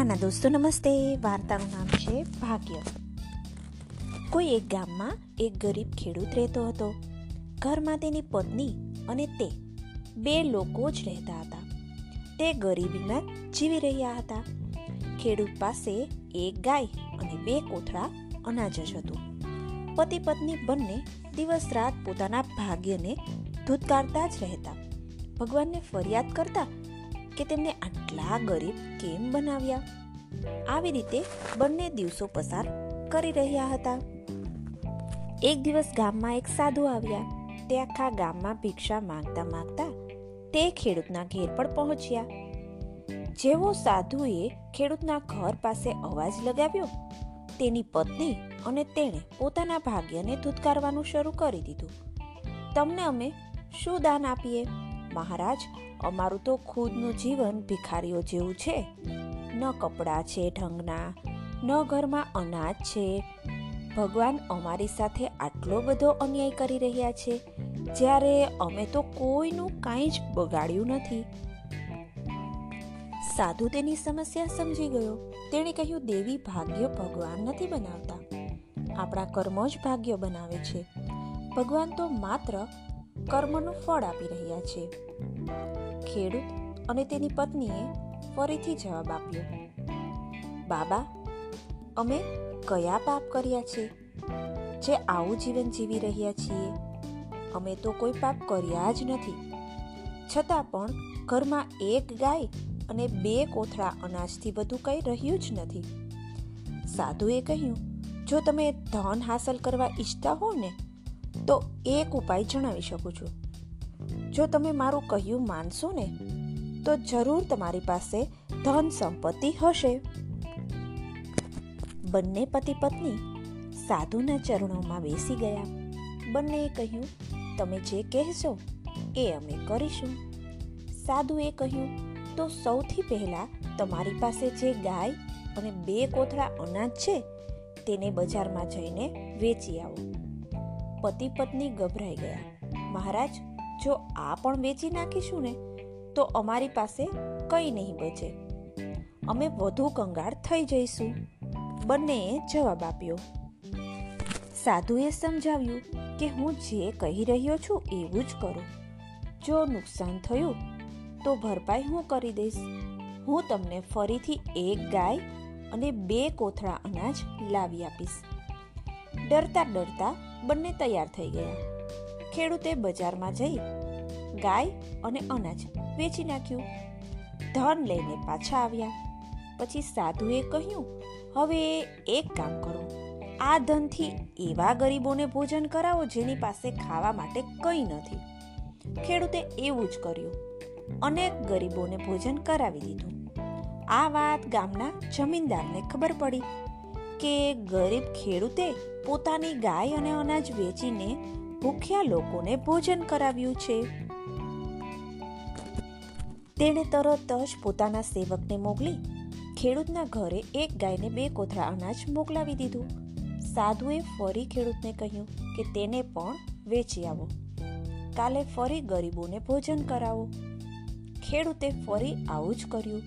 નાના દોસ્તો, નમસ્તે. વાર્તાનું નામ છે ભાગ્ય. કોઈ એક ગામમાં એક ગરીબ ખેડૂત રહેતો હતો. ઘરમાં તેની પત્ની અને તે બે લોકો જ રહેતા હતા. તે ગરીબીમાં જીવી રહ્યા હતા. ખેડૂત પાસે એક ગાય અને બે કોથળા અનાજ જ હતું. પતિ પત્ની બંને દિવસ રાત પોતાના ભાગ્યને ધૂતકારતા જ રહેતા. ભગવાનને ફરિયાદ કરતા કે તેમને આટલા ગરીબ કેમ બનાવ્યા? આવી રીતે બંને દિવસો પસાર કરી રહ્યા હતા. એક દિવસ ગામમાં એક સાધુ આવ્યા. તે આખા ગામમાં ભિક્ષા માંગતા માંગતા તે ખેડૂતના ઘેર પર પહોંચ્યા. જેવો સાધુએ ખેડૂતના ઘર પાસે અવાજ લગાવ્યો, તેની પત્ની અને તેણે પોતાના ભાગ્યને ધૂતકારવાનું શરૂ કરી દીધું. તમને અમે શું દાન આપીએ? મહારાજ, અમારું તો ખુદનું જીવન ભિખારીઓ જેવું છે. ન કપડાં છે ઢંગના, ન ઘરમાં અનાજ છે. ભગવાન અમારી સાથે આટલો બધો અન્યાય કરી રહ્યા છે. જ્યારે અમે તો કોઈનું કાંઈ જ બગાડ્યું નથી. સાધુ તેની સમસ્યા સમજી ગયો. તેણે કહ્યું, દેવી ભાગ્ય ભગવાન નથી બનાવતા. આપણા કર્મો જ ભાગ્ય બનાવે છે. ભગવાન તો માત્ર કર્મનું ફળ આપી રહ્યા છે. ખેડૂત અને તેની પત્નીએ ફરીથી જવાબ આપ્યો. બાબા, અમે કયા પાપ કર્યા છે? જે આવું જીવન જીવી રહ્યા છીએ? અમે તો કોઈ પાપ કર્યા જ નથી. છતાં પણ ઘરમાં એક ગાય અને બે કોથળા અનાજથી વધુ કંઈ રહ્યું જ નથી. સાધુએ કહ્યું, જો તમે ધન હાંસલ કરવા ઈચ્છતા હો ને, તો એક ઉપાય જણાવી શકું છું. જો તમે મારું કહ્યું માનશો ને તો જરૂર તમારી પાસે ધન સંપત્તિ હશે. બંને પતિ પત્ની સાધુના ચરણોમાં બેસી ગયા. બંનેએ કહ્યું, તમે જે કહેશો એ અમે કરીશું. સાધુએ કહ્યું, તો સૌથી પહેલા તમારી પાસે જે ગાય અને બે કોથળા અનાજ છે તેને બજારમાં જઈને વેચી આવો. પતિ પત્ની ગભરાઈ ગયા. મહારાજ, જો આ પણ વેચી નાખીશું ને તો અમારી પાસે કંઈ નહીં બચે. અમે વધુ કંગાળ થઈ જઈશું. બંનેએ જવાબ આપ્યો. સાધુએ સમજાવ્યું કે હું જે કહી રહ્યો છું એવું જ કરું. જો નુકસાન થયું, તો ભરપાઈ હું કરી દઈશ. હું તમને ફરીથી એક ગાય અને બે કોથળા અનાજ લાવી આપીશ. ડરતા ડરતા બંને તૈયાર થઈ ગયા. ખેડૂતે બજારમાં જઈ ગાય અને અનાજ વેચી નાખ્યું. ધન લઈને પાછા આવ્યા. પછી સાધુએ કહ્યું, હવે એક કામ કરો. આ ધનથી એવા ગરીબોને ભોજન કરાવો જેની પાસે ખાવા માટે કંઈ નથી. ખેડૂતે એવું જ કર્યું. અનેક ગરીબોને ભોજન કરાવી દીધું. આ વાત ગામના જમીનદારને ખબર પડી કે ગરીબ ખેડૂતે પોતાની ગાય અને અનાજ વેચીને ભૂખ્યા લોકોને ભોજન કરાવ્યું છે. તેણે તરત જ પોતાના સેવકને મોકલી. ખેડૂતના ઘરે એક ગાયને બે કોથળા અનાજ મોકલાવી દીધું. સાધુએ ફરી ખેડૂતને કહ્યું કે તેને પણ વેચી આવો. કાલે ફરી ગરીબોને ભોજન કરાવો. ખેડૂતે ફરી આવું જ કર્યું.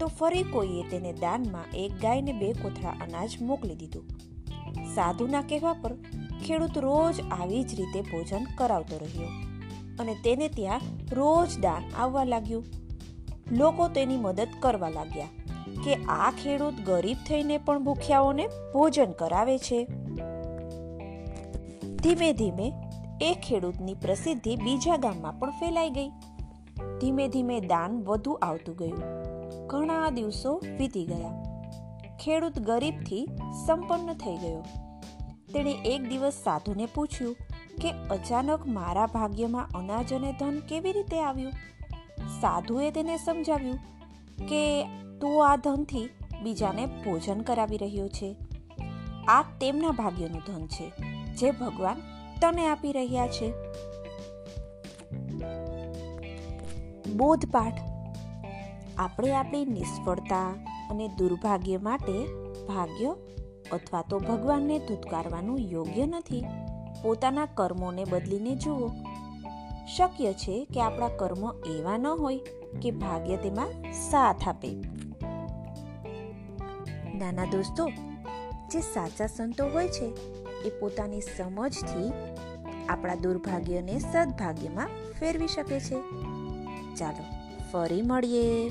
તો ફરી કોઈએ તેને દાનમાં એક ગાયને બે કોથળા અનાજ મોકલી દીધું. સાધુના કહેવા પર ખેડૂત રોજ આવી જ રીતે ભોજન કરાવતો રહ્યો. અને તેને ત્યાં રોજ દાન આવવા લાગ્યું. લોકો તેની મદદ કરવા લાગ્યા કે આ ખેડૂત ગરીબ થઈને પણ ભૂખ્યાઓને ભોજન કરાવે છે. ધીમે ધીમે એ ખેડૂતની પ્રસિદ્ધિ બીજા ગામમાં પણ ફેલાઈ ગઈ. ધીમે ધીમે દાન વધુ આવતું ગયું. ઘણા દિવસો વીતી ગયા. ખેડૂત ગરીબથી સંપન્ન થઈ ગયો. તેણે એક દિવસ સાધુને પૂછ્યું કે અચાનક મારા ભાગ્યમાં અનાજ અને ધન કેવી રીતે આવ્યું? સાધુએ તેને સમજાવ્યું કે તું આ ધનથી બીજાને ભોજન કરાવી રહ્યો છે. આ તેમના ભાગ્યનું ધન છે, જે ભગવાન તને આપી રહ્યા છે. બોધપાઠ આપણે આપણી નિષ્ફળતા અને દુર્ભાગ્ય માટે ભાગ્ય અથવા તો ભગવાનને ધૂતકારવાનું યોગ્ય નથી. પોતાના કર્મોને બદલીને જુઓ. શક્ય છે કે આપણા કર્મ એવા ન હોય કે ભાગ્ય તેમાં સાથ આપે. નાના દોસ્તો, જે સાચા સંતો હોય છે, એ પોતાની સમજથી આપણા દુર્ભાગ્યને સદભાગ્યમાં ફેરવી શકે છે. ચાલો, ફરી મળીએ.